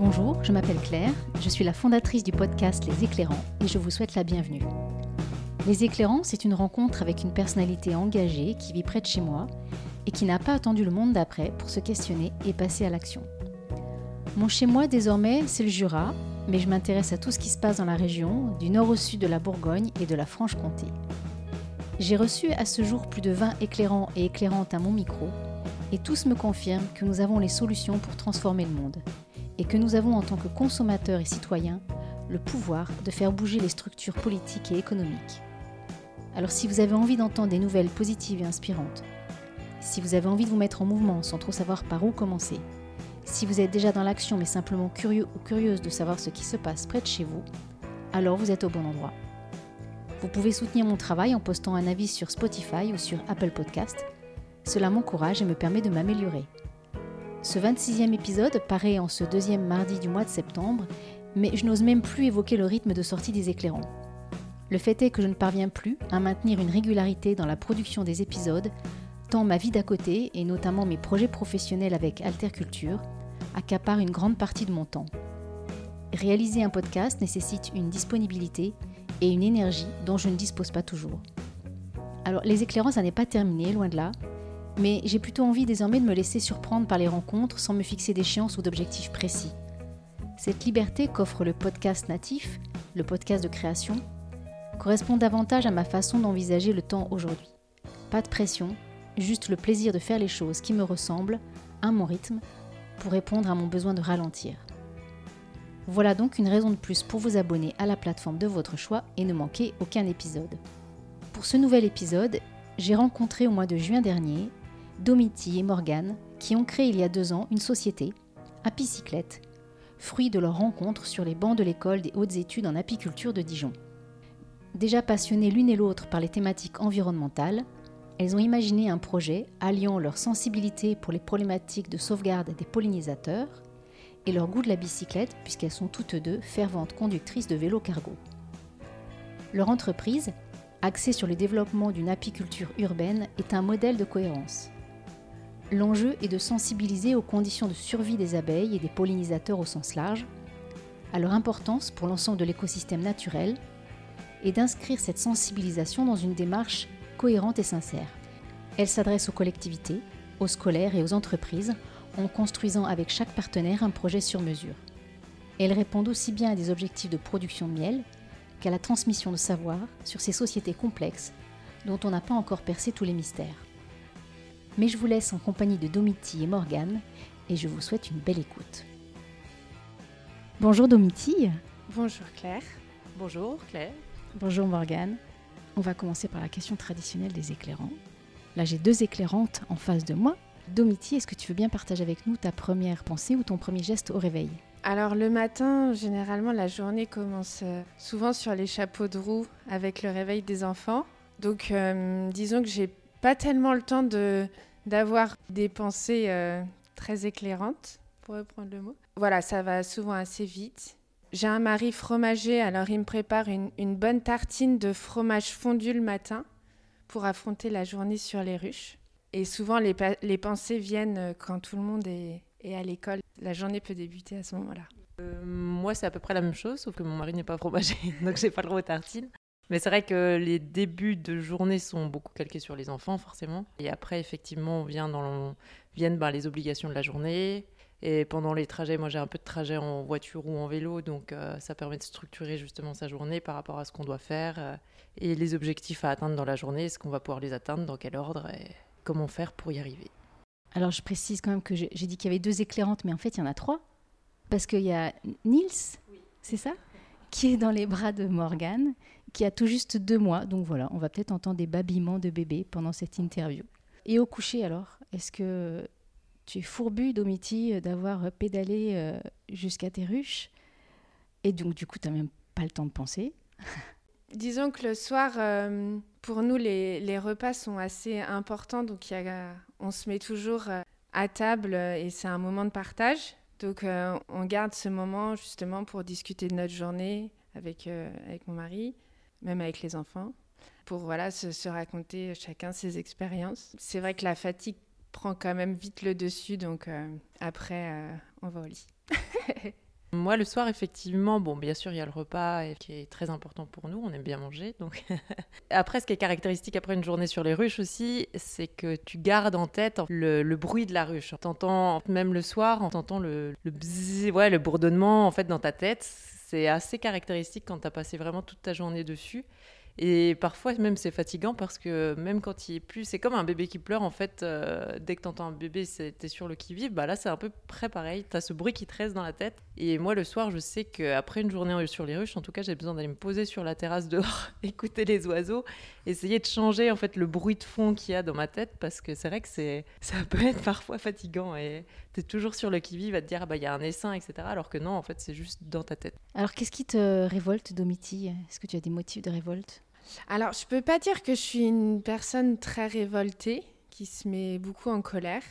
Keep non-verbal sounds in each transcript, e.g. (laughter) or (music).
Bonjour, je m'appelle Claire, je suis la fondatrice du podcast Les Éclairants et je vous souhaite la bienvenue. Les Éclairants, c'est une rencontre avec une personnalité engagée qui vit près de chez moi et qui n'a pas attendu le monde d'après pour se questionner et passer à l'action. Mon chez-moi désormais, c'est le Jura, mais je m'intéresse à tout ce qui se passe dans la région, du nord au sud de la Bourgogne et de la Franche-Comté. J'ai reçu à ce jour plus de 20 éclairants et éclairantes à mon micro, et tous me confirment que nous avons les solutions pour transformer le monde, et que nous avons en tant que consommateurs et citoyens le pouvoir de faire bouger les structures politiques et économiques. Alors si vous avez envie d'entendre des nouvelles positives et inspirantes, si vous avez envie de vous mettre en mouvement sans trop savoir par où commencer, si vous êtes déjà dans l'action mais simplement curieux ou curieuse de savoir ce qui se passe près de chez vous, alors vous êtes au bon endroit. Vous pouvez soutenir mon travail en postant un avis sur Spotify ou sur Apple Podcast. Cela m'encourage et me permet de m'améliorer. Ce 26e épisode paraît en ce deuxième mardi du mois de septembre, mais je n'ose même plus évoquer le rythme de sortie des éclairants. Le fait est que je ne parviens plus à maintenir une régularité dans la production des épisodes, tant ma vie d'à côté, et notamment mes projets professionnels avec Alterculture, accaparent une grande partie de mon temps. Réaliser un podcast nécessite une disponibilité et une énergie dont je ne dispose pas toujours. Alors les éclairants, ça n'est pas terminé, loin de là, mais j'ai plutôt envie désormais de me laisser surprendre par les rencontres sans me fixer d'échéance ou d'objectifs précis. Cette liberté qu'offre le podcast natif, le podcast de création, correspond davantage à ma façon d'envisager le temps aujourd'hui. Pas de pression, juste le plaisir de faire les choses qui me ressemblent, à mon rythme, pour répondre à mon besoin de ralentir. Voilà donc une raison de plus pour vous abonner à la plateforme de votre choix et ne manquer aucun épisode. Pour ce nouvel épisode, j'ai rencontré au mois de juin dernier Domiti et Morgane qui ont créé il y a deux ans une société, Apicyclette, fruit de leur rencontre sur les bancs de l'école des hautes études en apiculture de Dijon. Déjà passionnées l'une et l'autre par les thématiques environnementales, elles ont imaginé un projet alliant leur sensibilité pour les problématiques de sauvegarde des pollinisateurs et leur goût de la bicyclette puisqu'elles sont toutes deux ferventes conductrices de vélo cargo. Leur entreprise, axée sur le développement d'une apiculture urbaine, est un modèle de cohérence. L'enjeu est de sensibiliser aux conditions de survie des abeilles et des pollinisateurs au sens large, à leur importance pour l'ensemble de l'écosystème naturel et d'inscrire cette sensibilisation dans une démarche cohérente et sincère. Elle s'adresse aux collectivités, aux scolaires et aux entreprises en construisant avec chaque partenaire un projet sur mesure. Elle répond aussi bien à des objectifs de production de miel qu'à la transmission de savoir sur ces sociétés complexes dont on n'a pas encore percé tous les mystères. Mais je vous laisse en compagnie de Domiti et Morgane et je vous souhaite une belle écoute. Bonjour Domiti. Bonjour Claire. Bonjour Claire. Bonjour Morgane. On va commencer par la question traditionnelle des éclairants. Là, j'ai deux éclairantes en face de moi. Domiti, est-ce que tu veux bien partager avec nous ta première pensée ou ton premier geste au réveil? Alors le matin, généralement, la journée commence euh, souvent sur les chapeaux de roue avec le réveil des enfants. Donc euh, disons que j'ai pas tellement le temps de d'avoir des pensées euh, très éclairantes, pour reprendre le mot. Voilà, ça va souvent assez vite. J'ai un mari fromager, alors il me prépare une, une, bonne tartine de fromage fondu le matin pour affronter la journée sur les ruches. Et souvent, les, les pensées viennent euh, quand tout le monde est, est à l'école. La journée peut débuter à ce moment-là. Euh, moi, c'est à peu près la même chose, sauf que mon mari n'est pas fromager, (laughs) donc j'ai pas le droit aux tartines. Mais c'est vrai que les débuts de journée sont beaucoup calqués sur les enfants, forcément. Et après, effectivement, vient dans viennent ben, les obligations de la journée, et pendant les trajets, moi j'ai un peu de trajet en voiture ou en vélo, donc euh, ça permet de structurer justement sa journée par rapport à ce qu'on doit faire euh, et les objectifs à atteindre dans la journée, est-ce qu'on va pouvoir les atteindre, dans quel ordre et comment faire pour y arriver. Alors je précise quand même que j'ai dit qu'il y avait deux éclairantes, mais en fait il y en a trois. Parce qu'il y a Nils, oui. c'est ça? Qui est dans les bras de Morgane, qui a tout juste deux mois. Donc voilà, on va peut-être entendre des babillements de bébé pendant cette interview. Et au coucher alors, est-ce que tu es fourbu, Domiti, d'avoir pédalé euh, jusqu'à tes ruches? Et donc, du coup, tu n'as même pas le temps de penser. (laughs) Disons que le soir, euh, pour nous, les, repas sont assez importants. Donc, on se met toujours euh, à table et c'est un moment de partage. Donc, on garde ce moment justement pour discuter de notre journée avec, avec mon mari, même avec les enfants, pour voilà, se, raconter chacun ses expériences. C'est vrai que la fatigue prend quand même vite le dessus, donc euh, après, euh, on va au lit. (laughs) Moi, le soir, effectivement, bon, bien sûr, il y a le repas qui est très important pour nous. On aime bien manger. Donc, (laughs) après, ce qui est caractéristique après une journée sur les ruches aussi, c'est que tu gardes en tête le, bruit de la ruche. T'entends même le soir, on t'entend le le ouais, le bourdonnement en fait dans ta tête. C'est assez caractéristique quand tu as passé vraiment toute ta journée dessus. Et parfois même c'est fatigant parce que même quand il plus, c'est comme un bébé qui pleure en fait. Euh, dès que t'entends un bébé, t'es sur le qui vive. Bah là c'est un peu près pareil. T'as ce bruit qui te reste dans la tête. Et moi le soir, je sais qu'après une journée sur les ruches, en tout cas, j'ai besoin d'aller me poser sur la terrasse (laughs) dehors, écouter les oiseaux, essayer de changer en fait le bruit de fond qu'il y a dans ma tête parce que c'est vrai que c'est, (laughs) ça peut être parfois fatigant et t'es toujours sur le qui vive à te dire ah bah il y a un essaim etc. Alors que non, en fait c'est juste dans ta tête. Alors qu'est-ce qui te révolte, Domiti? Est-ce que tu as des motifs de révolte? Alors, je peux pas dire que je suis une personne très révoltée, qui se met beaucoup en colère.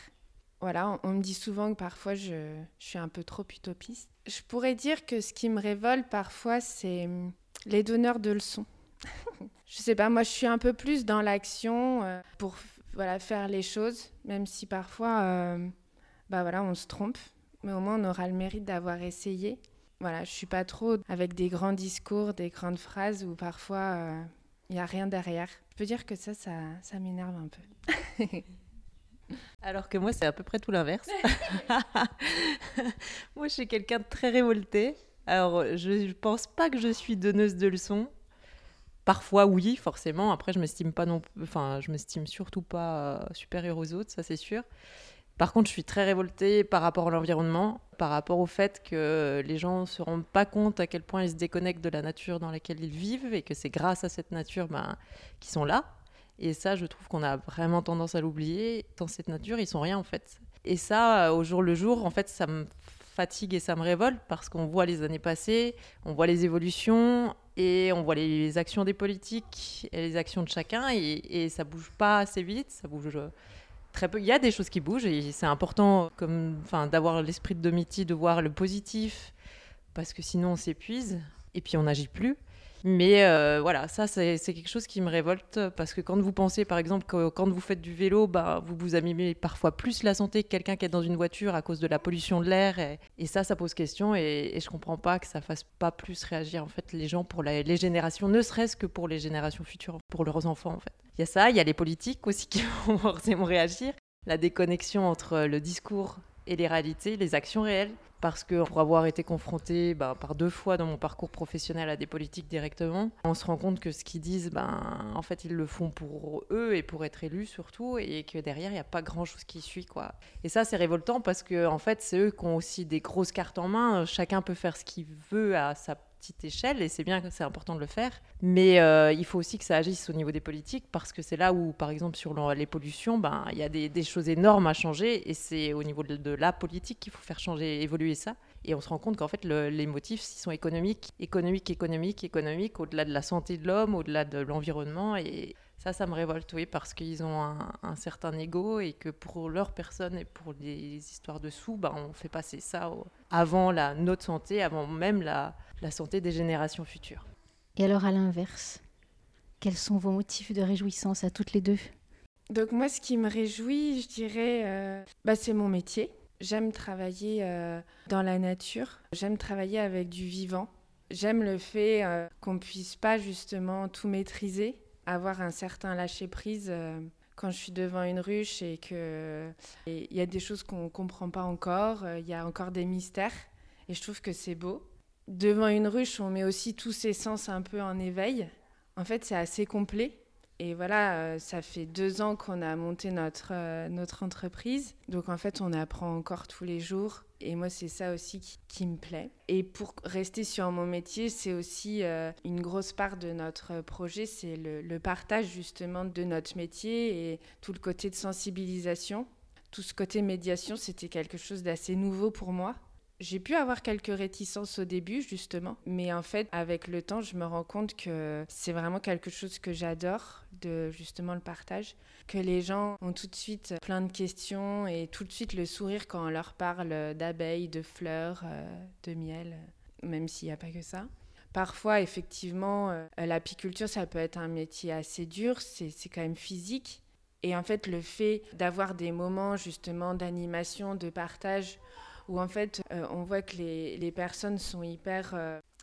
Voilà, on, me dit souvent que parfois je, suis un peu trop utopiste. Je pourrais dire que ce qui me révolte parfois, c'est hum, les donneurs de leçons. (laughs) je sais pas, moi je suis un peu plus dans l'action euh, pour voilà, faire les choses, même si parfois euh, bah voilà, on se trompe, mais au moins on aura le mérite d'avoir essayé. Voilà, je suis pas trop avec des grands discours, des grandes phrases où parfois euh, il n'y a rien derrière. Je peux dire que ça, ça, ça m'énerve un peu. (laughs) Alors que moi, c'est à peu près tout l'inverse. (laughs) moi, je suis quelqu'un de très révolté. Alors, je ne pense pas que je suis donneuse de leçons. Parfois, oui, forcément. Après, je m'estime pas non, enfin, je m'estime surtout pas euh, supérieure aux autres, ça c'est sûr. Par contre, je suis très révoltée par rapport à l'environnement, par rapport au fait que les gens ne se rendent pas compte à quel point ils se déconnectent de la nature dans laquelle ils vivent et que c'est grâce à cette nature ben, qu'ils sont là. Et ça, je trouve qu'on a vraiment tendance à l'oublier. Dans cette nature, ils sont rien en fait. Et ça, au jour le jour, en fait, ça me fatigue et ça me révolte parce qu'on voit les années passées, on voit les évolutions et on voit les actions des politiques et les actions de chacun et, et ça bouge pas assez vite, ça bouge très peu. Il y a des choses qui bougent et c'est important comme, enfin, d'avoir l'esprit de Domiti, de voir le positif, parce que sinon on s'épuise et puis on n'agit plus. Mais euh, voilà, ça c'est quelque chose qui me révolte parce que quand vous pensez par exemple que quand vous faites du vélo, bah, vous vous animez parfois plus la santé que quelqu'un qui est dans une voiture à cause de la pollution de l'air et, ça, ça pose question et, je comprends pas que ça fasse pas plus réagir en fait les gens pour les générations, ne serait-ce que pour les générations futures, pour leurs enfants en fait. Il y a ça, il y a les politiques aussi qui (laughs) vont forcément réagir. La déconnexion entre le discours et les réalités, les actions réelles. Parce que pour avoir été confronté ben, par deux fois dans mon parcours professionnel à des politiques directement, on se rend compte que ce qu'ils disent, ben, en fait, ils le font pour eux et pour être élus surtout, et que derrière, il n'y a pas grand-chose qui suit. quoi. Et ça, c'est révoltant parce que en fait, c'est eux qui ont aussi des grosses cartes en main. Chacun peut faire ce qu'il veut à sa petite échelle, et c'est bien que c'est important de le faire. Mais euh, il faut aussi que ça agisse au niveau des politiques, parce que c'est là où, par exemple, sur les pollutions, ben, il y a des, choses énormes à changer, et c'est au niveau de, la politique qu'il faut faire changer, évoluer ça. Et on se rend compte qu'en fait, les motifs, ils sont économiques, économiques, économiques, économiques, au-delà de la santé de l'homme, au-delà de l'environnement. Et ça, ça me révolte, oui, parce qu'ils ont un, certain ego et que pour leur personne et pour les histoires de sous, ben, on fait passer ça avant la, notre santé, avant même la, la santé des générations futures. Et alors à l'inverse, quels sont vos motifs de réjouissance à toutes les deux? Donc moi, ce qui me réjouit, je dirais, euh, bah, c'est mon métier. J'aime travailler euh, dans la nature, j'aime travailler avec du vivant. J'aime le fait qu'on euh, qu'on puisse pas justement tout maîtriser, avoir un certain lâcher-prise quand je suis devant une ruche et qu'il y a des choses qu'on ne comprend pas encore, il y a encore des mystères. Et je trouve que c'est beau devant une ruche, on met aussi tous ses sens un peu en éveil. En fait, c'est assez complet. Et voilà, euh, ça fait deux ans qu'on a monté notre, euh, notre entreprise. Donc en fait, on apprend encore tous les jours. Et moi, c'est ça aussi qui, me plaît. Et pour rester sur mon métier, c'est aussi euh, une grosse part de notre projet, c'est le, le, partage justement de notre métier et tout le côté de sensibilisation. Tout ce côté médiation, c'était quelque chose d'assez nouveau pour moi. J'ai pu avoir quelques réticences au début, justement, mais en fait, avec le temps, je me rends compte que c'est vraiment quelque chose que j'adore, de justement le partage, que les gens ont tout de suite plein de questions et tout de suite le sourire quand on leur parle d'abeilles, de fleurs, euh, de miel, même s'il n'y a pas que ça. Parfois, effectivement, euh, l'apiculture, ça peut être un métier assez dur, c'est quand même physique. Et en fait, le fait d'avoir des moments justement d'animation, de partage, où en fait on voit que les, les, personnes sont hyper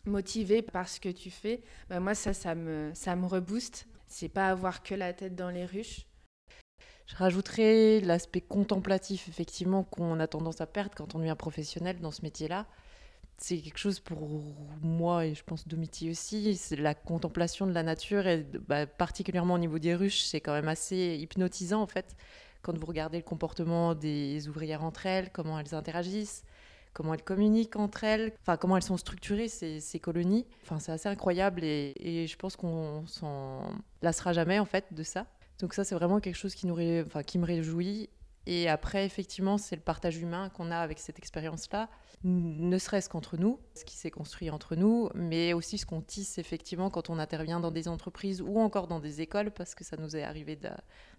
motivées par ce que tu fais, bah, moi ça, ça me, ça me rebooste. C'est pas avoir que la tête dans les ruches. Je rajouterais l'aspect contemplatif, effectivement, qu'on a tendance à perdre quand on devient professionnel dans ce métier-là. C'est quelque chose pour moi et je pense Domiti aussi, c'est la contemplation de la nature et bah, particulièrement au niveau des ruches, c'est quand même assez hypnotisant en fait quand vous regardez le comportement des ouvrières entre elles, comment elles interagissent, comment elles communiquent entre elles, enfin comment elles sont structurées ces, colonies. Enfin c'est assez incroyable et, je pense qu'on s'en lassera jamais en fait de ça. Donc ça, c'est vraiment quelque chose qui, nous qui me réjouit. Et après, effectivement, c'est le partage humain qu'on a avec cette expérience-là, ne serait-ce qu'entre nous, ce qui s'est construit entre nous, mais aussi ce qu'on tisse effectivement quand on intervient dans des entreprises ou encore dans des écoles, parce que ça nous est arrivé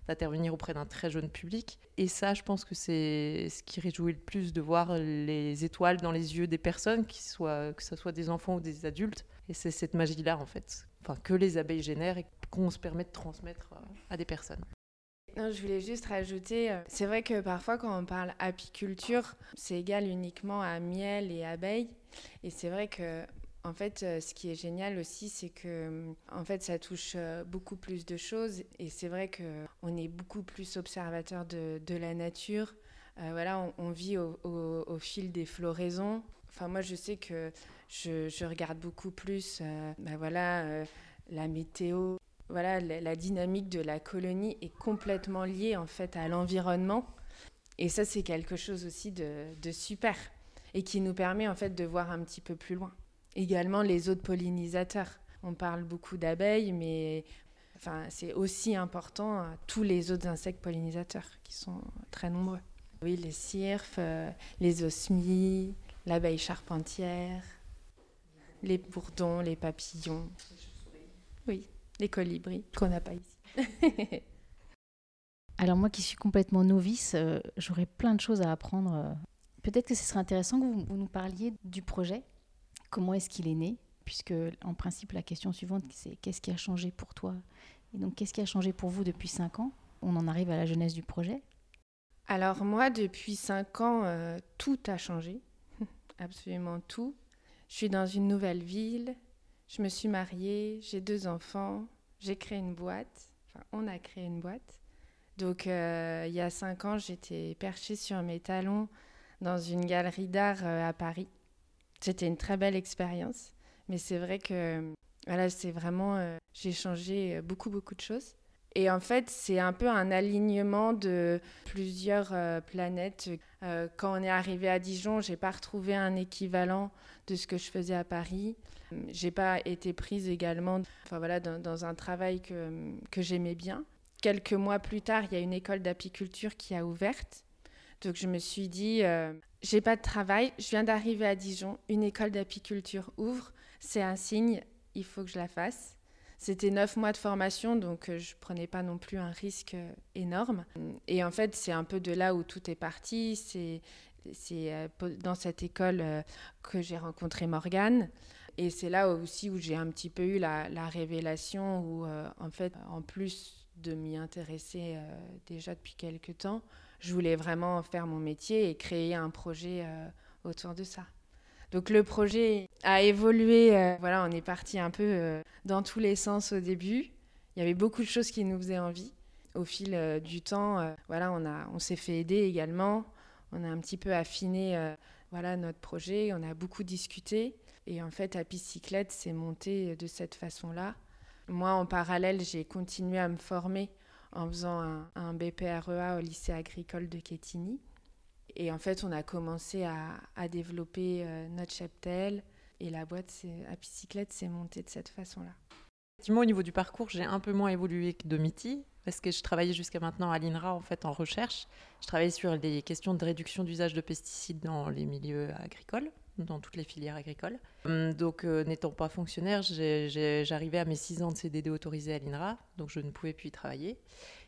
d'intervenir auprès d'un très jeune public. Et ça, je pense que c'est ce qui réjouit le plus de voir les étoiles dans les yeux des personnes, que ce soit des enfants ou des adultes. Et c'est cette magie-là, en fait, enfin, que les abeilles génèrent et qu'on se permet de transmettre euh, à des personnes. Non, je voulais juste rajouter, euh, c'est vrai que parfois quand on parle apiculture, c'est égal uniquement à miel et abeilles. Et c'est vrai que, en fait, euh, ce qui est génial aussi, c'est que, en fait, ça touche beaucoup plus de choses. Et c'est vrai qu'on est beaucoup plus observateur de, la nature. voilà, on, vit au, fil des floraisons. Enfin, moi, je sais que je, regarde beaucoup plus, ben voilà, la météo, voilà, la, dynamique de la colonie est complètement liée en fait à l'environnement. Et ça, c'est quelque chose aussi de, super et qui nous permet en fait de voir un petit peu plus loin. Également les autres pollinisateurs. On parle beaucoup d'abeilles, mais enfin, c'est aussi important à tous les autres insectes pollinisateurs qui sont très nombreux. Oui, les cirfes, euh, les osmies, l'abeille charpentière, les bourdons, les papillons. Oui les colibris qu'on n'a pas ici. (laughs) Alors moi qui suis complètement novice, euh, j'aurais plein de choses à apprendre. Euh. Peut-être que ce serait intéressant que vous, nous parliez du projet. Comment est-ce qu'il est né? Puisque en principe la question suivante c'est qu'est-ce qui a changé pour toi? Et donc qu'est-ce qui a changé pour vous depuis 5 ans? On en arrive à la jeunesse du projet. Alors moi depuis 5 ans, euh, tout a changé. (laughs) Absolument tout. Je suis dans une nouvelle ville, je me suis mariée, j'ai deux enfants, j'ai créé une boîte. Enfin, on a créé une boîte. Donc, euh, il y a cinq ans, j'étais perchée sur mes talons dans une galerie d'art euh, à Paris. C'était une très belle expérience. Mais c'est vrai que, voilà, c'est vraiment. Euh, j'ai changé beaucoup, beaucoup de choses. Et en fait, c'est un peu un alignement de plusieurs planètes. quand on est arrivé à Dijon, j'ai pas retrouvé un équivalent de ce que je faisais à Paris. J'ai pas été prise également enfin, voilà, dans, dans un travail que, que j'aimais bien. Quelques mois plus tard, il y a une école d'apiculture qui a ouverte. Donc je me suis dit, euh, j'ai pas de travail, je viens d'arriver à Dijon, une école d'apiculture ouvre, c'est un signe, il faut que je la fasse. C'était neuf mois de formation, donc euh, je prenais pas non plus un risque euh, énorme. Et en fait, c'est un peu de là où tout est parti. C'est dans cette école que j'ai rencontré Morgane. Et c'est là aussi où j'ai un petit peu eu la, révélation où, euh, en fait, en plus de m'y intéresser euh, déjà depuis quelques temps, je voulais vraiment faire mon métier et créer un projet euh, autour de ça. Donc le projet a évolué, voilà, on est parti un peu dans tous les sens au début. Il y avait beaucoup de choses qui nous faisaient envie. Au fil du temps, voilà, on, a, on s'est fait aider également. On a un petit peu affiné voilà, notre projet, on a beaucoup discuté. Et en fait, à Bicyclette, c'est monté de cette façon-là. Moi, en parallèle, j'ai continué à me former en faisant un, un, BPREA au lycée agricole de Quetigny. Et en fait, on a commencé à, développer euh, notre cheptel. Et la boîte à bicyclette s'est montée de cette façon-là. Effectivement, au niveau du parcours, j'ai un peu moins évolué que Domiti, parce que je travaillais jusqu'à maintenant à l'INRA en fait en recherche. Je travaillais sur les questions de réduction d'usage de pesticides dans les milieux agricoles dans toutes les filières agricoles. Hum, donc, euh, n'étant pas fonctionnaire, j'arrivais à mes 6 ans de CDD autorisé à l'INRA, donc je ne pouvais plus y travailler.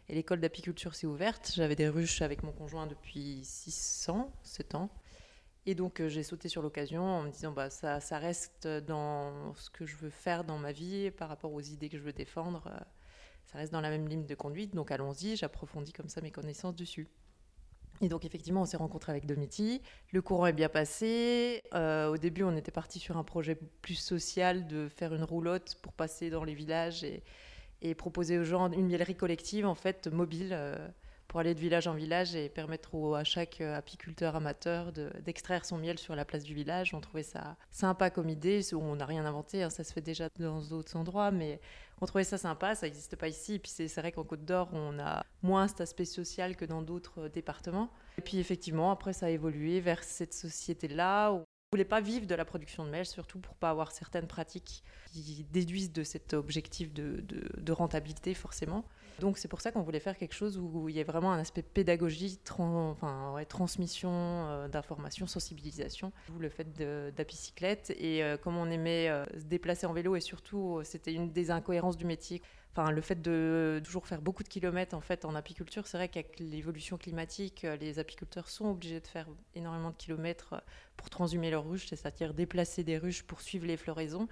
Et l'école d'apiculture s'est ouverte. J'avais des ruches avec mon conjoint depuis 6 ans, 7 ans. Et donc, euh, j'ai sauté sur l'occasion en me disant, bah, ça, ça reste dans ce que je veux faire dans ma vie par rapport aux idées que je veux défendre. Euh, ça reste dans la même ligne de conduite, donc allons-y, j'approfondis comme ça mes connaissances dessus. Et donc effectivement, on s'est rencontré avec Domiti. Le courant est bien passé. Euh, au début, on était parti sur un projet plus social de faire une roulotte pour passer dans les villages et proposer aux gens une miellerie collective en fait mobile. Euh, pour aller de village en village et permettre à chaque apiculteur amateur d'extraire son miel sur la place du village. On trouvait ça sympa comme idée. On n'a rien inventé, hein, ça se fait déjà dans d'autres endroits, mais on trouvait ça sympa, ça n'existe pas ici. Et puis c'est vrai qu'en Côte d'Or, on a moins cet aspect social que dans d'autres euh, départements. Et puis effectivement, après, ça a évolué vers cette société-là où on voulait pas vivre de la production de miel, surtout pour pas avoir certaines pratiques qui déduisent de cet objectif de rentabilité forcément. Donc c'est pour ça qu'on voulait faire quelque chose où il y ait vraiment un aspect pédagogie, enfin, transmission euh, d'informations, sensibilisation, le fait d'apicyclette et euh, comme on aimait euh, se déplacer en vélo et surtout c'était une des incohérences du métier. Enfin, le fait de toujours faire beaucoup de kilomètres en fait en apiculture, c'est vrai qu'avec l'évolution climatique, les apiculteurs sont obligés de faire énormément de kilomètres pour transhumer leurs ruches, c'est-à-dire déplacer des ruches pour suivre les floraisons,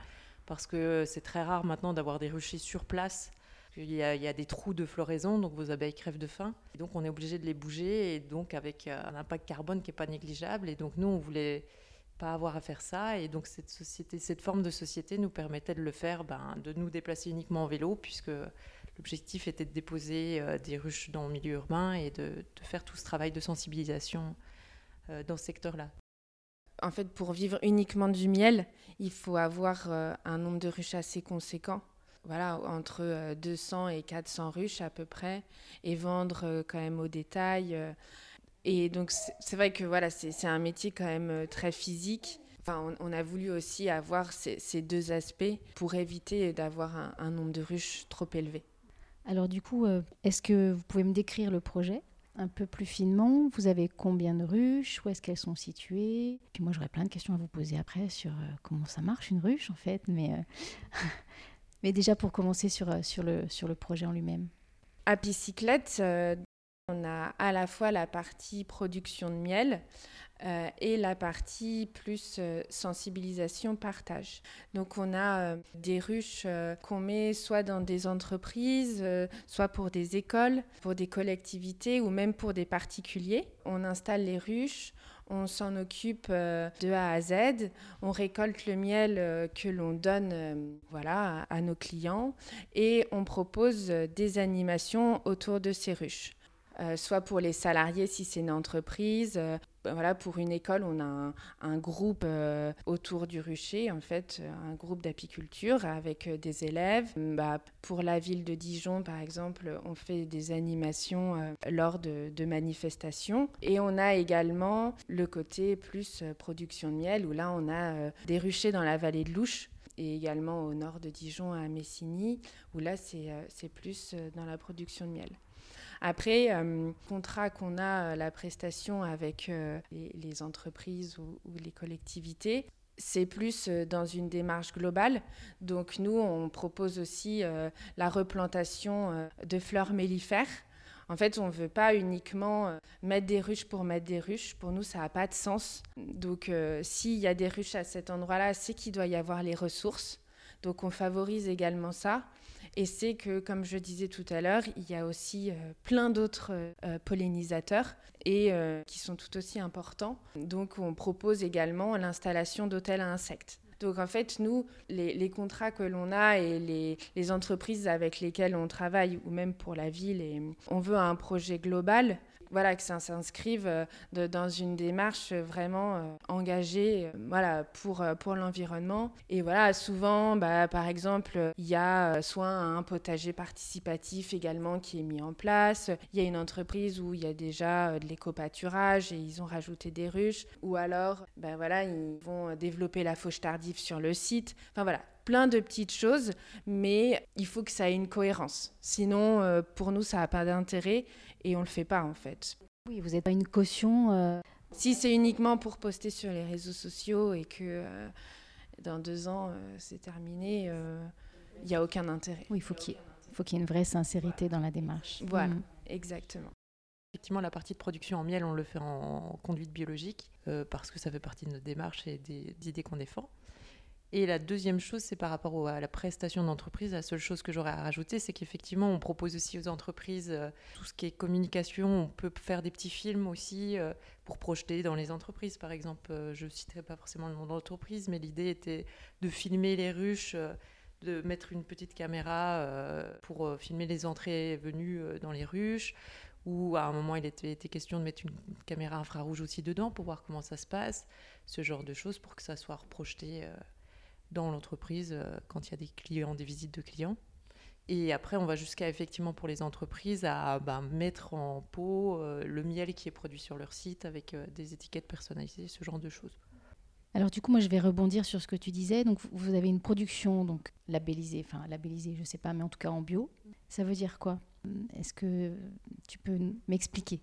parce que c'est très rare maintenant d'avoir des ruchers sur place il y, a, des trous de floraison, donc vos abeilles crèvent de faim. Donc on est obligé de les bouger, et donc avec euh, un impact carbone qui n'est pas négligeable. Et donc nous, on voulait pas avoir à faire ça. Et donc cette, société, cette forme de société nous permettait de le faire, ben, de nous déplacer uniquement en vélo, puisque l'objectif était de déposer euh, des ruches dans le milieu urbain et de, faire tout ce travail de sensibilisation euh, dans ce secteur-là. En fait, pour vivre uniquement du miel, il faut avoir un nombre de ruches assez conséquent voilà, entre 200 euh, et 400 ruches à peu près, et vendre euh, quand même au détail. Euh. Et donc, c'est vrai que voilà, c'est un métier quand même très physique. Enfin, on, a voulu aussi avoir ces, deux aspects pour éviter d'avoir un, nombre de ruches trop élevé. Alors du coup, est-ce que vous pouvez me décrire le projet un peu plus finement? Vous avez combien de ruches? Où est-ce qu'elles sont situées? Puis moi, j'aurais plein de questions à vous poser après sur comment ça marche une ruche en fait, mais (laughs) Mais déjà pour commencer sur, euh, sur le projet en lui-même. À Bicyclette, euh, on a à la fois la partie production de miel euh, et la partie plus sensibilisation, partage. Donc on a des ruches qu'on met soit dans des entreprises, soit pour des écoles, pour des collectivités ou même pour des particuliers. On installe les ruches, on s'en occupe euh, de A à Z. On récolte le miel euh, que l'on donne euh, voilà, à nos clients et on propose des animations autour de ces ruches. Soit pour les salariés si c'est une entreprise. Euh, ben voilà, pour une école, on a un, groupe euh, autour du rucher, en fait, un groupe d'apiculture avec des élèves. Bah, pour la ville de Dijon, par exemple, on fait des animations lors de, de, manifestations. Et on a également le côté plus production de miel, où là, on a des ruchers dans la vallée de Louche et également au nord de Dijon à Messigny, où là c'est plus dans la production de miel. Après, euh, contrat qu'on a, euh, la prestation avec euh, les, entreprises ou, les collectivités, c'est plus dans une démarche globale. Donc nous, on propose aussi la replantation de fleurs mellifères. En fait, on ne veut pas uniquement mettre des ruches pour mettre des ruches. Pour nous, ça n'a pas de sens. Donc s'il y a des ruches à cet endroit-là, c'est qu'il doit y avoir les ressources. Donc on favorise également ça. Et c'est que, comme je disais tout à l'heure, il y a aussi euh, plein d'autres euh, pollinisateurs et euh, qui sont tout aussi importants. Donc, on propose également l'installation d'hôtels à insectes. Donc en fait, nous, les, contrats que l'on a et les, les, entreprises avec lesquelles on travaille, ou même pour la ville, et on veut un projet global voilà, que ça s'inscrive euh, dans une démarche vraiment euh, engagée euh, voilà, pour, pour l'environnement. Et voilà, souvent, bah, par exemple, il y a soit un potager participatif également qui est mis en place, il y a une entreprise où il y a déjà de l'éco-pâturage et ils ont rajouté des ruches, ou alors, bah, voilà, ils vont développer la fauche tardive sur le site. Enfin voilà, plein de petites choses, mais il faut que ça ait une cohérence. Sinon, pour nous, ça n'a pas d'intérêt et on le fait pas en fait. Oui, vous n'êtes pas une caution. Euh, si c'est uniquement pour poster sur les réseaux sociaux et que euh, dans deux ans euh, c'est terminé, il n'y a aucun intérêt. Oui, il faut qu'il y, ait une vraie sincérité dans la démarche. Voilà, mm. exactement. Effectivement, la partie de production en miel, on le fait en conduite biologique parce que ça fait partie de notre démarche et des idées qu'on défend. Et la deuxième chose, c'est par rapport à la prestation d'entreprise. La seule chose que j'aurais à rajouter, c'est qu'effectivement, on propose aussi aux entreprises euh, tout ce qui est communication. On peut faire des petits films aussi euh, pour projeter dans les entreprises. Par exemple, euh, je ne citerai pas forcément le nom d'entreprise, mais l'idée était de filmer les ruches, de mettre une petite caméra pour filmer les entrées et venues dans les ruches. Ou à un moment, il était, était question de mettre une caméra infrarouge aussi dedans pour voir comment ça se passe. Ce genre de choses pour que ça soit projeté dans l'entreprise euh, quand il y a des clients, des visites de clients. Et après, on va jusqu'à effectivement pour les entreprises à bah, mettre en pot euh, le miel qui est produit sur leur site avec euh, des étiquettes personnalisées, ce genre de choses. Alors du coup, moi, je vais rebondir sur ce que tu disais. Donc, vous avez une production donc labellisée, enfin labellisée, je sais pas, mais en tout cas en bio. Ça veut dire quoi? Est-ce que tu peux m'expliquer?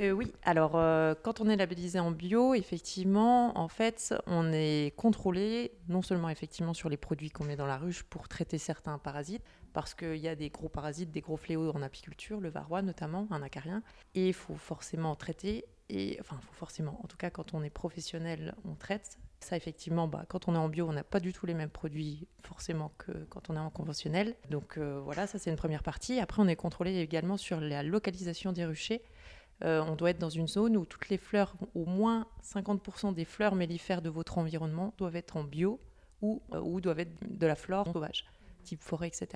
Euh, Oui. Alors, euh, quand on est labellisé en bio, effectivement, en fait, on est contrôlé non seulement effectivement sur les produits qu'on met dans la ruche pour traiter certains parasites, parce qu'il y a des gros parasites, des gros fléaux en apiculture, le varroa notamment, un acarien, et il faut forcément traiter. Et enfin, faut forcément. En tout cas, quand on est professionnel, on traite. Ça, effectivement, bah, quand on est en bio, on n'a pas du tout les mêmes produits forcément que quand on est en conventionnel. Donc euh, voilà, ça c'est une première partie. Après, on est contrôlé également sur la localisation des ruchers. Euh, on doit être dans une zone où toutes les fleurs, au moins 50% des fleurs mellifères de votre environnement doivent être en bio ou, euh, ou doivent être de la flore sauvage type forêt, etc.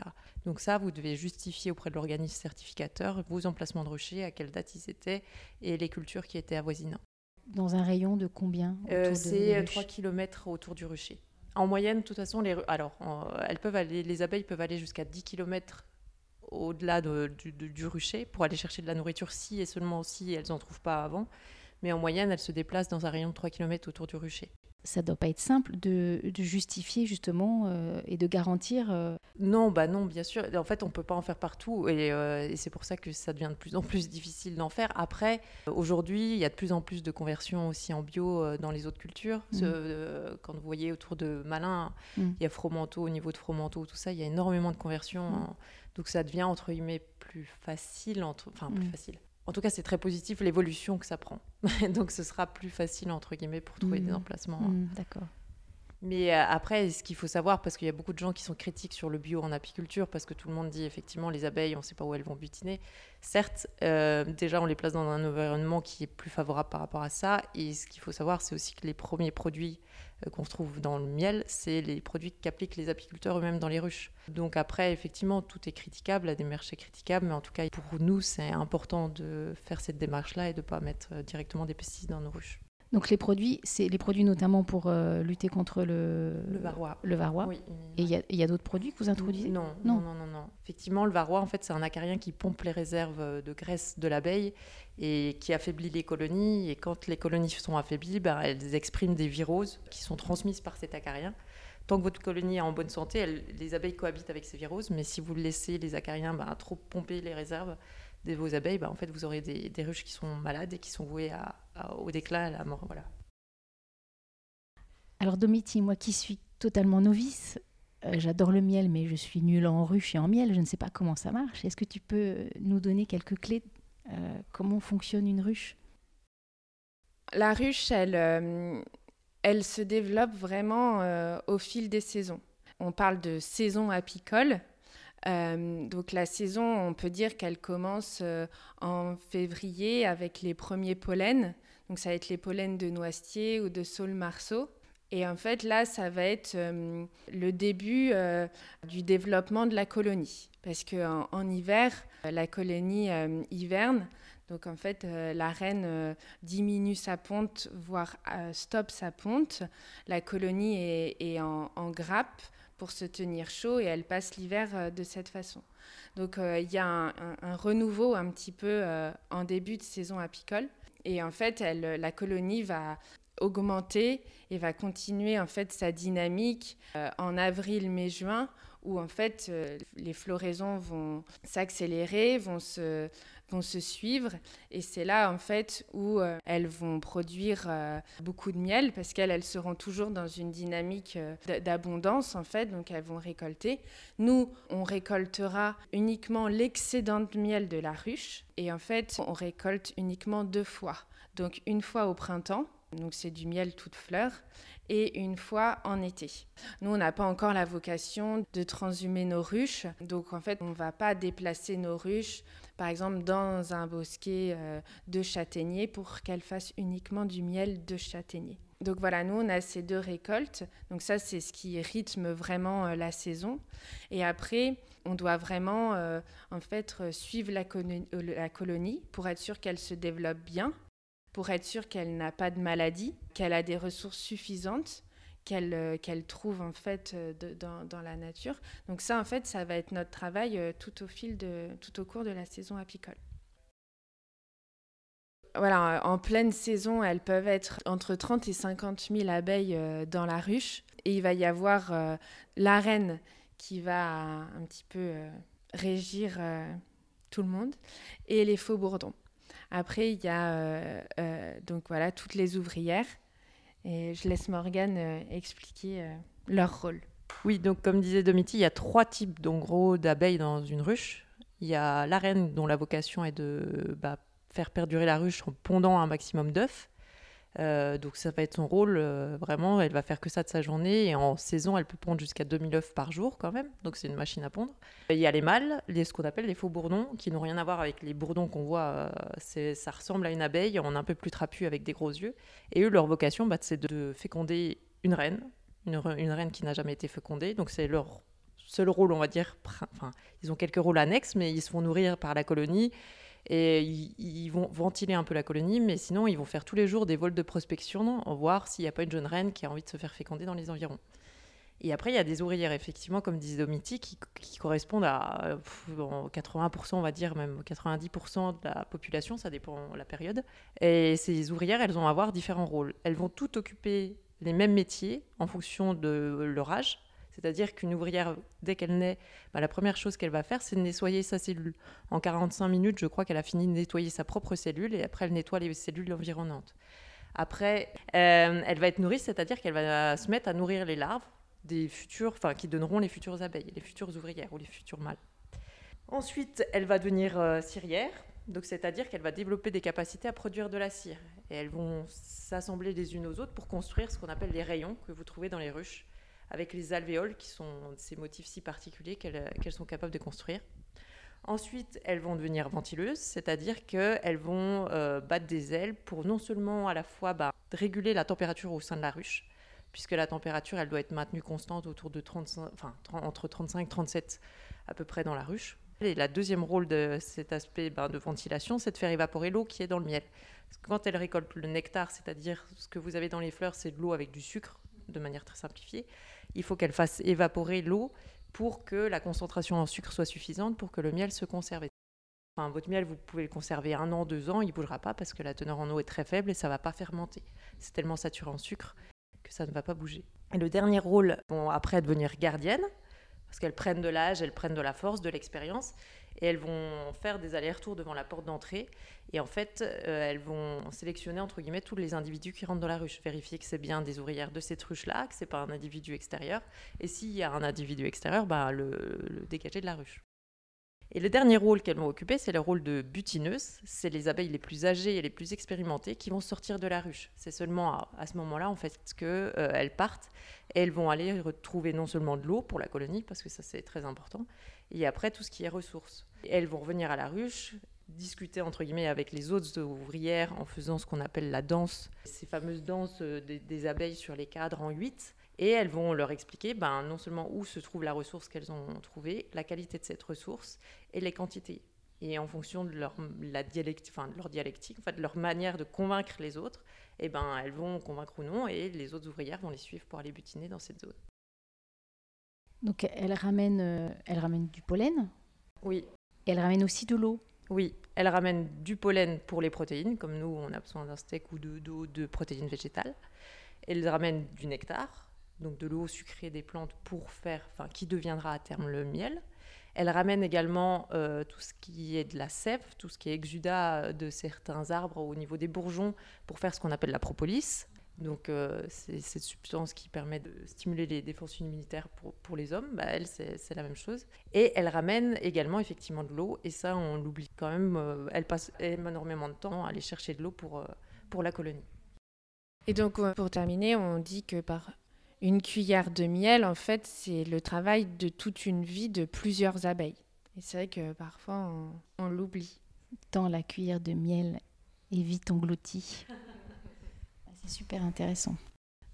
Donc ça, vous devez justifier auprès de l'organisme certificateur vos emplacements de ruchers, à quelle date ils étaient et les cultures qui étaient avoisinantes. Dans un rayon de combien euh, C'est 3 km autour du rucher. En moyenne, de toute façon, les, alors, elles peuvent aller, les abeilles peuvent aller jusqu'à 10 km au-delà du, du, rucher pour aller chercher de la nourriture si et seulement si elles n'en trouvent pas avant. Mais en moyenne, elles se déplacent dans un rayon de 3 km autour du rucher ça doit pas être simple de, justifier justement euh, et de garantir. Euh, non, bah non, bien sûr. En fait, on peut pas en faire partout et, euh, et c'est pour ça que ça devient de plus en plus difficile d'en faire. Après, aujourd'hui, il y a de plus en plus de conversions aussi en bio dans les autres cultures. Mm. quand vous voyez autour de Malin, mm. il y a Fromanteau, au niveau de Fromanteau, tout ça, il y a énormément de conversions. Mm. donc ça devient entre guillemets plus facile, entre, enfin plus facile en tout cas, c'est très positif l'évolution que ça prend. (laughs) Donc, ce sera plus facile, entre guillemets, pour trouver des mmh. emplacements. Mmh, d'accord. Mais euh, après, ce qu'il faut savoir, parce qu'il y a beaucoup de gens qui sont critiques sur le bio en apiculture, parce que tout le monde dit effectivement les abeilles, on ne sait pas où elles vont butiner. Certes, euh, déjà, on les place dans un environnement qui est plus favorable par rapport à ça. Et ce qu'il faut savoir, c'est aussi que les premiers produits euh, qu'on se trouve dans le miel, c'est les produits qu'appliquent les apiculteurs eux-mêmes dans les ruches. Donc après, effectivement, tout est critiquable, la démarche est critiquable, mais en tout cas, pour nous, c'est important de faire cette démarche-là et de ne pas mettre directement des pesticides dans nos ruches. Donc les produits, c'est les produits notamment pour euh, lutter contre le, le varroa. Le varroa. Oui. Et il y, a d'autres produits que vous introduisez? Non, non, non, non, non, Effectivement, le varroa, en fait, c'est un acarien qui pompe les réserves de graisse de l'abeille et qui affaiblit les colonies. Et quand les colonies sont affaiblies, ben, elles expriment des viroses qui sont transmises par cet acarien. Tant que votre colonie est en bonne santé, les abeilles cohabitent avec ces viroses, mais si vous laissez les acariens ben, trop pomper les réserves, de vos abeilles, bah, en fait, vous aurez des, ruches qui sont malades et qui sont vouées au déclin, à la mort. Voilà. Alors, Domiti, moi qui suis totalement novice, euh, j'adore le miel, mais je suis nulle en ruche et en miel. Je ne sais pas comment ça marche. Est-ce que tu peux nous donner quelques clés euh, Comment fonctionne une ruche? La ruche, elle, euh, elle se développe vraiment au fil des saisons. On parle de saison apicole, euh, donc la saison, on peut dire qu'elle commence euh, en février avec les premiers pollens. Donc ça va être les pollens de noisetier ou de saule-marceau. Et en fait, là, ça va être euh, le début du développement de la colonie. Parce qu'en en, hiver, la colonie hiverne. Donc en fait, la reine diminue sa ponte, voire stoppe sa ponte. La colonie est, en, grappe pour se tenir chaud et elle passe l'hiver euh, de cette façon. Donc euh, il y a un, renouveau un petit peu euh, en début de saison apicole et en fait elle, la colonie va augmenter et va continuer en fait sa dynamique en avril, mai, juin où en fait les floraisons vont s'accélérer, vont se vont se suivre et c'est là en fait où euh, elles vont produire euh, beaucoup de miel parce qu'elles elles seront toujours dans une dynamique euh, d'abondance en fait donc elles vont récolter. Nous on récoltera uniquement l'excédent de miel de la ruche et en fait on récolte uniquement deux fois. Donc une fois au printemps donc c'est du miel toute fleur, et une fois en été. Nous, on n'a pas encore la vocation de transhumer nos ruches, donc en fait, on ne va pas déplacer nos ruches, par exemple, dans un bosquet euh, de châtaigniers pour qu'elles fassent uniquement du miel de châtaignier. Donc voilà, nous, on a ces deux récoltes. Donc ça, c'est ce qui rythme vraiment euh, la saison. Et après, on doit vraiment, euh, en fait, suivre la, la colonie pour être sûr qu'elle se développe bien pour être sûre qu'elle n'a pas de maladie, qu'elle a des ressources suffisantes, qu'elle euh, qu'elle trouve en fait euh, dans, la nature. Donc ça, en fait, ça va être notre travail euh, tout au fil de, tout au cours de la saison apicole. Voilà, en pleine saison, elles peuvent être entre 30 et 50 000 abeilles dans la ruche. Et il va y avoir la reine qui va un petit peu régir tout le monde et les faux bourdons. Après, il y a euh, euh, donc voilà toutes les ouvrières. Et je laisse Morgane euh, expliquer leur rôle. Oui, donc comme disait Domiti, il y a trois types d'abeilles dans une ruche. Il y a la reine dont la vocation est de bah, faire perdurer la ruche en pondant un maximum d'œufs. Euh, donc ça va être son rôle, euh, vraiment, elle va faire que ça de sa journée, et en saison, elle peut pondre jusqu'à 2000 œufs par jour quand même, donc c'est une machine à pondre. il y a les mâles, les, ce qu'on appelle les faux bourdons, qui n'ont rien à voir avec les bourdons qu'on voit, euh, ça ressemble à une abeille, en un peu plus trapu avec des gros yeux, et eux, leur vocation, bah, c'est de féconder une reine, une, reine qui n'a jamais été fécondée, donc c'est leur seul rôle, on va dire, enfin, ils ont quelques rôles annexes, mais ils se font nourrir par la colonie, et ils, vont ventiler un peu la colonie, mais sinon, ils vont faire tous les jours des vols de prospection, voir s'il n'y a pas une jeune reine qui a envie de se faire féconder dans les environs. Et après, il y a des ouvrières, effectivement, comme disait Domiti, qui, correspondent à 80%, on va dire, même 90% de la population, ça dépend la période. Et ces ouvrières, elles vont avoir différents rôles. Elles vont toutes occuper les mêmes métiers en fonction de leur âge. C'est-à-dire qu'une ouvrière, dès qu'elle naît, bah, la première chose qu'elle va faire, c'est nettoyer sa cellule. En 45 minutes, je crois qu'elle a fini de nettoyer sa propre cellule et après, elle nettoie les cellules environnantes. Après, euh, elle va être nourrie, c'est-à-dire qu'elle va se mettre à nourrir les larves des enfin, qui donneront les futures abeilles, les futures ouvrières ou les futurs mâles. Ensuite, elle va devenir euh, cirière, donc c'est-à-dire qu'elle va développer des capacités à produire de la cire. Et elles vont s'assembler les unes aux autres pour construire ce qu'on appelle les rayons que vous trouvez dans les ruches avec les alvéoles, qui sont ces motifs si particuliers qu'elles sont capables de construire. Ensuite, elles vont devenir ventileuses, c'est-à-dire qu'elles vont euh, battre des ailes pour non seulement à la fois bah, réguler la température au sein de la ruche, puisque la température, elle doit être maintenue constante autour de 35, enfin, entre 35 et 37 à peu près dans la ruche. Et la deuxième rôle de cet aspect bah, de ventilation, c'est de faire évaporer l'eau qui est dans le miel. quand elle récolte le nectar, c'est-à-dire ce que vous avez dans les fleurs, c'est de l'eau avec du sucre, de manière très simplifiée il faut qu'elle fasse évaporer l'eau pour que la concentration en sucre soit suffisante pour que le miel se conserve. Enfin, votre miel, vous pouvez le conserver un an, deux ans, il ne bougera pas parce que la teneur en eau est très faible et ça ne va pas fermenter. C'est tellement saturé en sucre que ça ne va pas bouger. Et le dernier rôle, bon, après devenir gardienne, parce qu'elles prennent de l'âge, elles prennent de la force, de l'expérience, et elles vont faire des allers-retours devant la porte d'entrée. Et en fait, euh, elles vont sélectionner entre guillemets tous les individus qui rentrent dans la ruche, vérifier que c'est bien des ouvrières de cette ruche-là, que c'est pas un individu extérieur. Et s'il y a un individu extérieur, bah, le, le dégager de la ruche. Et le dernier rôle qu'elles vont occuper, c'est le rôle de butineuse. C'est les abeilles les plus âgées et les plus expérimentées qui vont sortir de la ruche. C'est seulement à, ce moment-là, en fait, qu'elles euh, partent et elles vont aller retrouver non seulement de l'eau pour la colonie, parce que ça c'est très important, et après tout ce qui est ressources. elles vont revenir à la ruche, discuter entre guillemets avec les autres ouvrières en faisant ce qu'on appelle la danse, ces fameuses danses euh, des abeilles sur les cadres en huit. Et elles vont leur expliquer ben, non seulement où se trouve la ressource qu'elles ont trouvée, la qualité de cette ressource et les quantités. Et en fonction de leur, la dialectique, enfin, de leur dialectique, en fait, de leur manière de convaincre les autres, eh ben, elles vont convaincre ou non, et les autres ouvrières vont les suivre pour aller butiner dans cette zone. Donc elles ramènent, euh, elles ramènent du pollen? Oui. Et elles ramènent aussi de l'eau? Oui, elles ramènent du pollen pour les protéines, comme nous on a besoin d'un steak ou de, d'eau de protéines végétales. Elles ramènent du nectar, donc de l'eau sucrée des plantes pour faire, enfin, qui deviendra à terme le miel. Elle ramène également euh, tout ce qui est de la sève, tout ce qui est exudat de certains arbres au niveau des bourgeons pour faire ce qu'on appelle la propolis. Donc euh, c'est cette substance qui permet de stimuler les défenses immunitaires pour, pour les hommes. Bah, elle, c'est la même chose. Et elle ramène également effectivement de l'eau. Et ça, on l'oublie quand même. Euh, elle passe énormément de temps à aller chercher de l'eau pour, pour la colonie. Et donc, pour terminer, on dit que par une cuillère de miel, en fait, c'est le travail de toute une vie de plusieurs abeilles. Et c'est vrai que parfois, on, l'oublie. Tant la cuillère de miel est vite engloutie. (laughs) c'est super intéressant.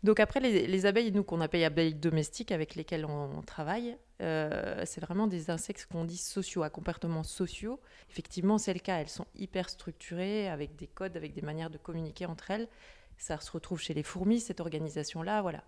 Donc après, les, abeilles, nous qu'on appelle abeilles domestiques avec lesquelles on, travaille, euh, c'est vraiment des insectes qu'on dit sociaux, à comportements sociaux. Effectivement, c'est le cas. Elles sont hyper structurées, avec des codes, avec des manières de communiquer entre elles. Ça se retrouve chez les fourmis, cette organisation-là, voilà.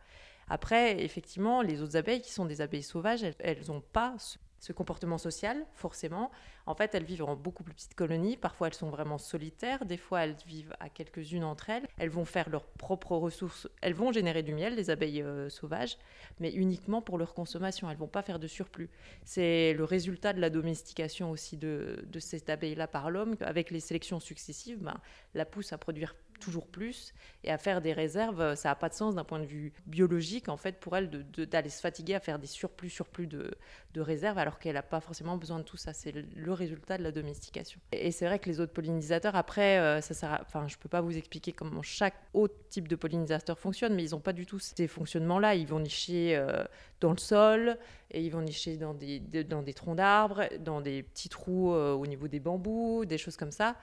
Après, effectivement, les autres abeilles qui sont des abeilles sauvages, elles n'ont pas ce comportement social, forcément. En fait, elles vivent en beaucoup plus petites colonies. Parfois, elles sont vraiment solitaires. Des fois, elles vivent à quelques-unes entre elles. Elles vont faire leurs propres ressources. Elles vont générer du miel, les abeilles euh, sauvages, mais uniquement pour leur consommation. Elles vont pas faire de surplus. C'est le résultat de la domestication aussi de, de cette abeille-là par l'homme. Avec les sélections successives, ben, la pousse à produire toujours plus et à faire des réserves, ça n'a pas de sens d'un point de vue biologique en fait pour elle d'aller se fatiguer à faire des surplus, surplus de, de réserves alors qu'elle n'a pas forcément besoin de tout ça. C'est le, résultat de la domestication. Et, c'est vrai que les autres pollinisateurs, après, euh, ça sert enfin, je peux pas vous expliquer comment chaque autre type de pollinisateur fonctionne, mais ils n'ont pas du tout ces fonctionnements-là. Ils vont nicher euh, dans le sol et ils vont nicher dans des, dans des troncs d'arbres, dans des petits trous euh, au niveau des bambous, des choses comme ça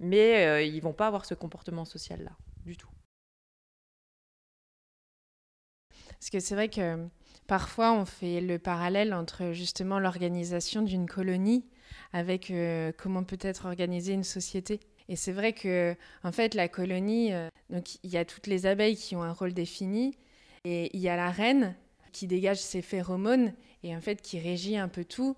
mais euh, ils vont pas avoir ce comportement social-là, du tout. Parce que c'est vrai que parfois on fait le parallèle entre justement l'organisation d'une colonie avec euh, comment peut être organisée une société. Et c'est vrai que en fait la colonie, euh, donc il y a toutes les abeilles qui ont un rôle défini et il y a la reine qui dégage ses phéromones et en fait qui régit un peu tout.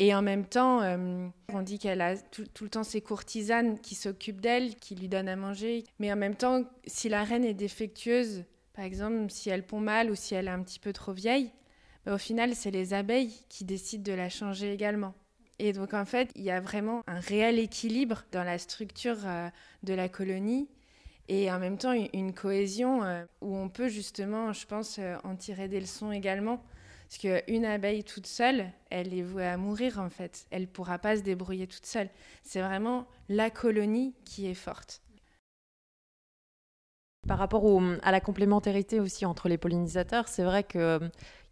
Et en même temps, euh, on dit qu'elle a tout, le temps ses courtisanes qui s'occupent d'elle, qui lui donnent à manger. Mais en même temps, si la reine est défectueuse, par exemple, si elle pond mal ou si elle est un petit peu trop vieille, bah, au final, c'est les abeilles qui décident de la changer également. Et donc, en fait, il y a vraiment un réel équilibre dans la structure euh, de la colonie et en même temps une, cohésion euh, où on peut justement, je pense, en tirer des leçons également. Parce qu'une abeille toute seule, elle est vouée à mourir en fait. Elle ne pourra pas se débrouiller toute seule. C'est vraiment la colonie qui est forte. Par rapport à la complémentarité aussi entre les pollinisateurs, c'est vrai que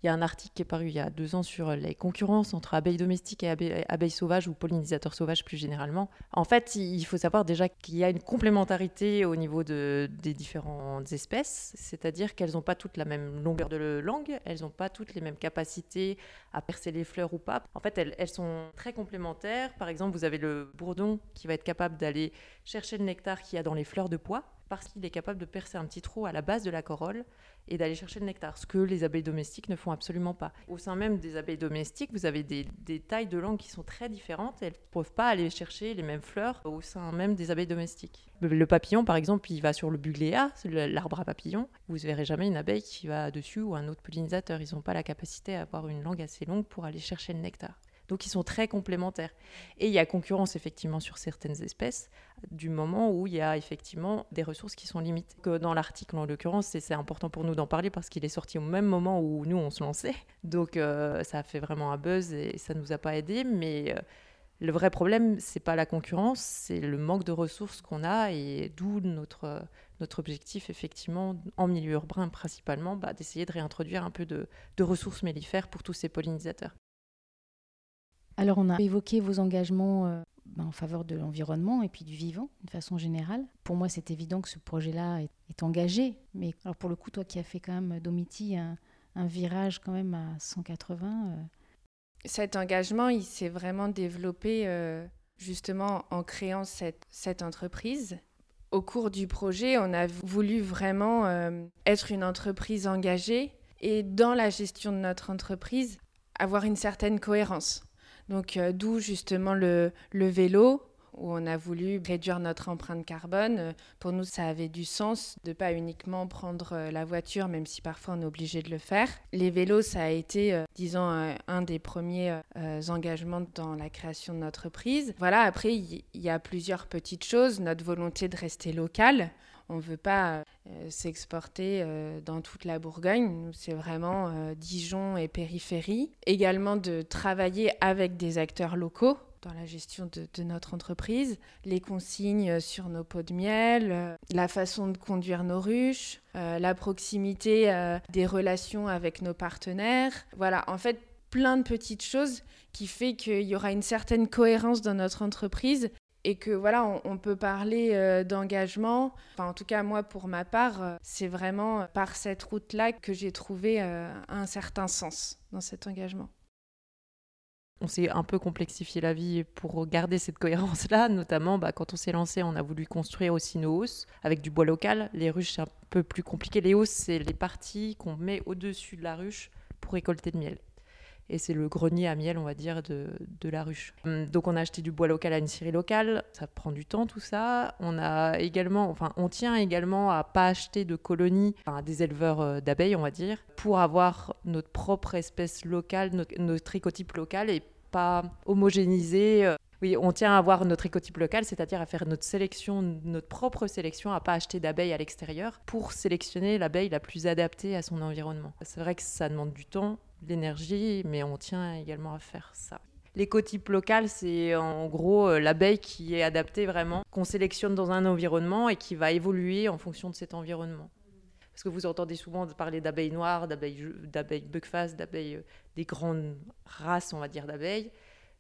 il y a un article qui est paru il y a deux ans sur les concurrences entre abeilles domestiques et abeilles, sauvages ou pollinisateurs sauvages plus généralement. En fait, il faut savoir déjà qu'il y a une complémentarité au niveau de, des différentes espèces, c'est-à-dire qu'elles n'ont pas toutes la même longueur de langue, elles n'ont pas toutes les mêmes capacités à percer les fleurs ou pas. En fait, elles, elles sont très complémentaires. Par exemple, vous avez le bourdon qui va être capable d'aller chercher le nectar qu'il y a dans les fleurs de pois parce qu'il est capable de percer un petit trou à la base de la corolle et d'aller chercher le nectar, ce que les abeilles domestiques ne font absolument pas. Au sein même des abeilles domestiques, vous avez des, tailles de langue qui sont très différentes. Elles ne peuvent pas aller chercher les mêmes fleurs au sein même des abeilles domestiques. Le papillon, par exemple, il va sur le bugléa, l'arbre à papillons. Vous ne verrez jamais une abeille qui va dessus ou un autre pollinisateur. Ils n'ont pas la capacité à avoir une langue assez longue pour aller chercher le nectar. Donc ils sont très complémentaires. Et il y a concurrence effectivement sur certaines espèces du moment où il y a effectivement des ressources qui sont limitées. Dans l'article en l'occurrence, c'est important pour nous d'en parler parce qu'il est sorti au même moment où nous on se lançait. Donc euh, ça a fait vraiment un buzz et ça ne nous a pas aidé. Mais euh, le vrai problème, c'est pas la concurrence, c'est le manque de ressources qu'on a et d'où notre objectif, effectivement, en milieu urbain principalement, bah, d'essayer de réintroduire un peu de ressources mellifères pour tous ces pollinisateurs. Alors on a évoqué vos engagements euh, ben, en faveur de l'environnement et puis du vivant de façon générale. Pour moi c'est évident que ce projet-là est, engagé, mais alors pour le coup toi qui as fait quand même Domiti un, virage quand même à 180. Euh. Cet engagement il s'est vraiment développé euh, justement en créant cette entreprise. Au cours du projet, on a voulu vraiment être une entreprise engagée et dans la gestion de notre entreprise, avoir une certaine cohérence. Donc euh, d'où justement le, vélo, où on a voulu réduire notre empreinte carbone. Pour nous, ça avait du sens de pas uniquement prendre euh, la voiture, même si parfois on est obligé de le faire. Les vélos, ça a été, euh, disons, un, des premiers engagements dans la création de notre prise. Voilà, après, il y, a plusieurs petites choses. Notre volonté de rester local. On ne veut pas euh, s'exporter euh, dans toute la Bourgogne. C'est vraiment euh, Dijon et périphérie. Également de travailler avec des acteurs locaux dans la gestion de, notre entreprise, les consignes sur nos pots de miel, la façon de conduire nos ruches, la proximité des relations avec nos partenaires. Voilà, en fait, plein de petites choses qui fait qu'il y aura une certaine cohérence dans notre entreprise et que voilà, on, peut parler euh, d'engagement. Enfin, en tout cas, moi, pour ma part, euh, c'est vraiment par cette route-là que j'ai trouvé euh, un certain sens dans cet engagement. On s'est un peu complexifié la vie pour garder cette cohérence-là, notamment bah, quand on s'est lancé, on a voulu construire aussi nos hausses avec du bois local. Les ruches, c'est un peu plus compliqué. Les hausses, c'est les parties qu'on met au-dessus de la ruche pour récolter le miel et c'est le grenier à miel, on va dire, de, la ruche. Hum, donc on a acheté du bois local à une scierie locale, ça prend du temps tout ça. On a également, enfin on tient également à pas acheter de colonies, enfin, des éleveurs euh, d'abeilles, on va dire, pour avoir notre propre espèce locale, notre, notre écotype local et pas homogénéiser euh, oui, on tient à avoir notre écotype local, c'est-à-dire à faire notre sélection, notre propre sélection, à pas acheter d'abeilles à l'extérieur pour sélectionner l'abeille la plus adaptée à son environnement. C'est vrai que ça demande du temps, l'énergie, mais on tient également à faire ça. L'écotype local, c'est en gros euh, l'abeille qui est adaptée vraiment, qu'on sélectionne dans un environnement et qui va évoluer en fonction de cet environnement. Parce que vous entendez souvent parler d'abeilles noires, d'abeilles, buckface, d'abeilles, euh, des grandes races, on va dire, d'abeilles.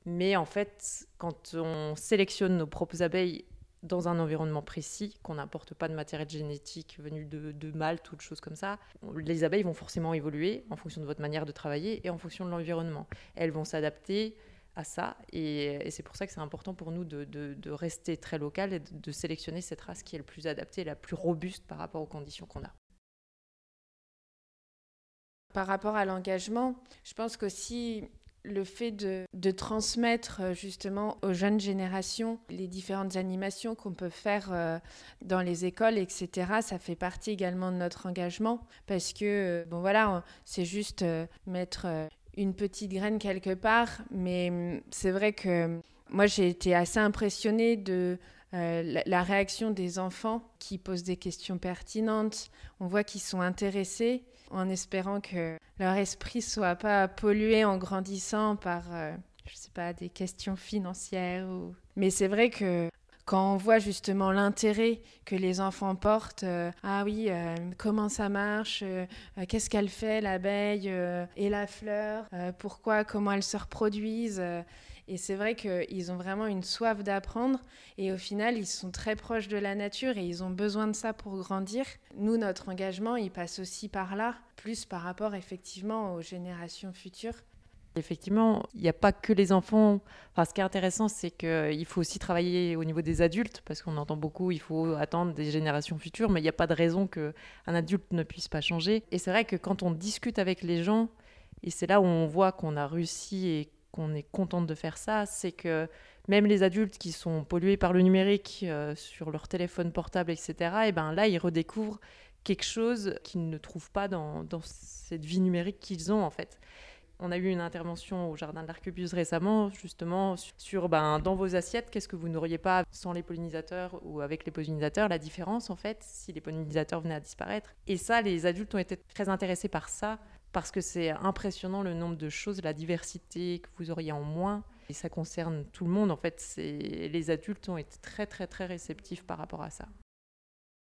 Mais en fait, quand on sélectionne nos propres abeilles dans un environnement précis, qu'on n'apporte pas de matériel génétique venu de, de Malte ou de choses comme ça, les abeilles vont forcément évoluer en fonction de votre manière de travailler et en fonction de l'environnement. Elles vont s'adapter à ça et, c'est pour ça que c'est important pour nous de, rester très local et de, sélectionner cette race qui est le plus adaptée, la plus robuste par rapport aux conditions qu'on a. Par rapport à l'engagement, je pense qu'aussi le fait de, transmettre euh, justement aux jeunes générations les différentes animations qu'on peut faire euh, dans les écoles, etc., ça fait partie également de notre engagement parce que, euh, bon voilà, c'est juste mettre une petite graine quelque part, mais hum, c'est vrai que moi j'ai été assez impressionnée de la, réaction des enfants qui posent des questions pertinentes. On voit qu'ils sont intéressés en espérant que leur esprit soit pas pollué en grandissant par, euh, je sais pas, des questions financières. Ou... Mais c'est vrai que quand on voit justement l'intérêt que les enfants portent, euh, ah oui, euh, comment ça marche, qu'est-ce qu'elle fait l'abeille et la fleur, pourquoi, comment elles se reproduisent. Et c'est vrai qu'ils ont vraiment une soif d'apprendre et au final, ils sont très proches de la nature et ils ont besoin de ça pour grandir. Nous, notre engagement, il passe aussi par là, plus par rapport effectivement aux générations futures. Effectivement, il n'y a pas que les enfants. Enfin, ce qui est intéressant, c'est qu'il faut aussi travailler au niveau des adultes, parce qu'on entend beaucoup, il faut attendre des générations futures, mais il n'y a pas de raison qu'un adulte ne puisse pas changer. Et c'est vrai que quand on discute avec les gens, et c'est là où on voit qu'on a réussi et qu'on est contente de faire ça, c'est que même les adultes qui sont pollués par le numérique euh, sur leur téléphone portable, etc., et ben là, ils redécouvrent quelque chose qu'ils ne trouvent pas dans, cette vie numérique qu'ils ont en fait. On a eu une intervention au jardin de l'Arquebuse récemment, justement, sur ben, dans vos assiettes, qu'est-ce que vous n'auriez pas sans les pollinisateurs ou avec les pollinisateurs, la différence en fait, si les pollinisateurs venaient à disparaître. Et ça, les adultes ont été très intéressés par ça parce que c'est impressionnant le nombre de choses, la diversité que vous auriez en moins. Et ça concerne tout le monde. En fait, les adultes ont été très, très, très réceptifs par rapport à ça.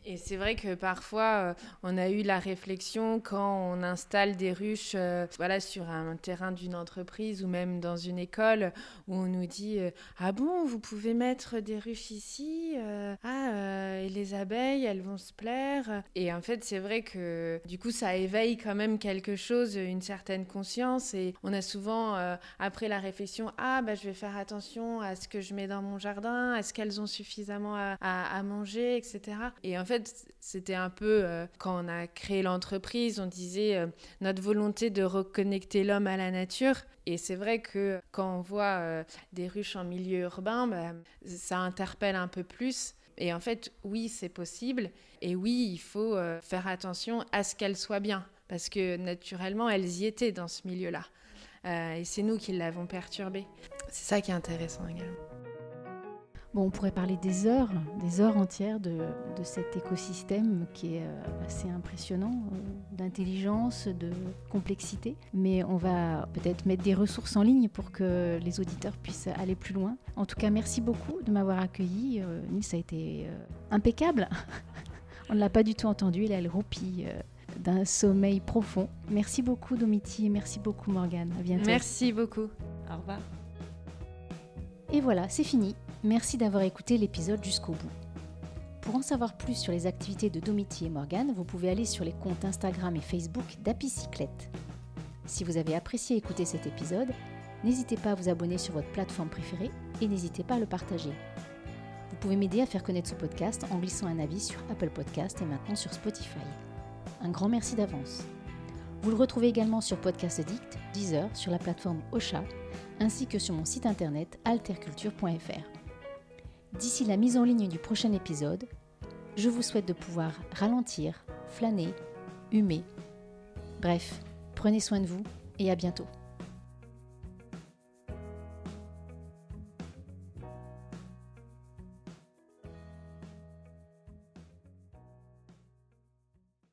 Et c'est vrai que parfois, euh, on a eu la réflexion quand on installe des ruches euh, voilà, sur un terrain d'une entreprise ou même dans une école, où on nous dit euh, Ah bon, vous pouvez mettre des ruches ici Ah, et les abeilles, elles vont se plaire. Et en fait, c'est vrai que du coup, ça éveille quand même quelque chose, une certaine conscience. Et on a souvent, après la réflexion, Ah, bah, je vais faire attention à ce que je mets dans mon jardin, est-ce qu'elles ont suffisamment à, à, à manger, etc. Et en c'était un peu, euh, quand on a créé l'entreprise, on disait euh, notre volonté de reconnecter l'homme à la nature. Et c'est vrai que quand on voit euh, des ruches en milieu urbain, bah, ça interpelle un peu plus. Et en fait, oui, c'est possible. Et oui, il faut faire attention à ce qu'elles soient bien. Parce que naturellement, elles y étaient dans ce milieu-là. et c'est nous qui l'avons perturbé. C'est ça qui est intéressant également. Bon, on pourrait parler des heures, des heures entières de, cet écosystème qui est euh, assez impressionnant, euh, d'intelligence, de complexité. Mais on va peut-être mettre des ressources en ligne pour que les auditeurs puissent aller plus loin. En tout cas, merci beaucoup de m'avoir accueilli. Euh, Nils a été impeccable. (laughs) on ne l'a pas du tout entendu, il a le roupille d'un sommeil profond. Merci beaucoup Domiti, merci beaucoup Morgane. À bientôt. Merci beaucoup. Au revoir. Et voilà, c'est fini. Merci d'avoir écouté l'épisode jusqu'au bout. Pour en savoir plus sur les activités de Domiti et Morgane, vous pouvez aller sur les comptes Instagram et Facebook d'Apicyclette. Si vous avez apprécié écouter cet épisode, n'hésitez pas à vous abonner sur votre plateforme préférée et n'hésitez pas à le partager. Vous pouvez m'aider à faire connaître ce podcast en glissant un avis sur Apple Podcast et maintenant sur Spotify. Un grand merci d'avance. Vous le retrouvez également sur Podcast Addict, Deezer, sur la plateforme Ocha, ainsi que sur mon site internet alterculture.fr. D'ici la mise en ligne du prochain épisode, je vous souhaite de pouvoir ralentir, flâner, humer. Bref, prenez soin de vous et à bientôt.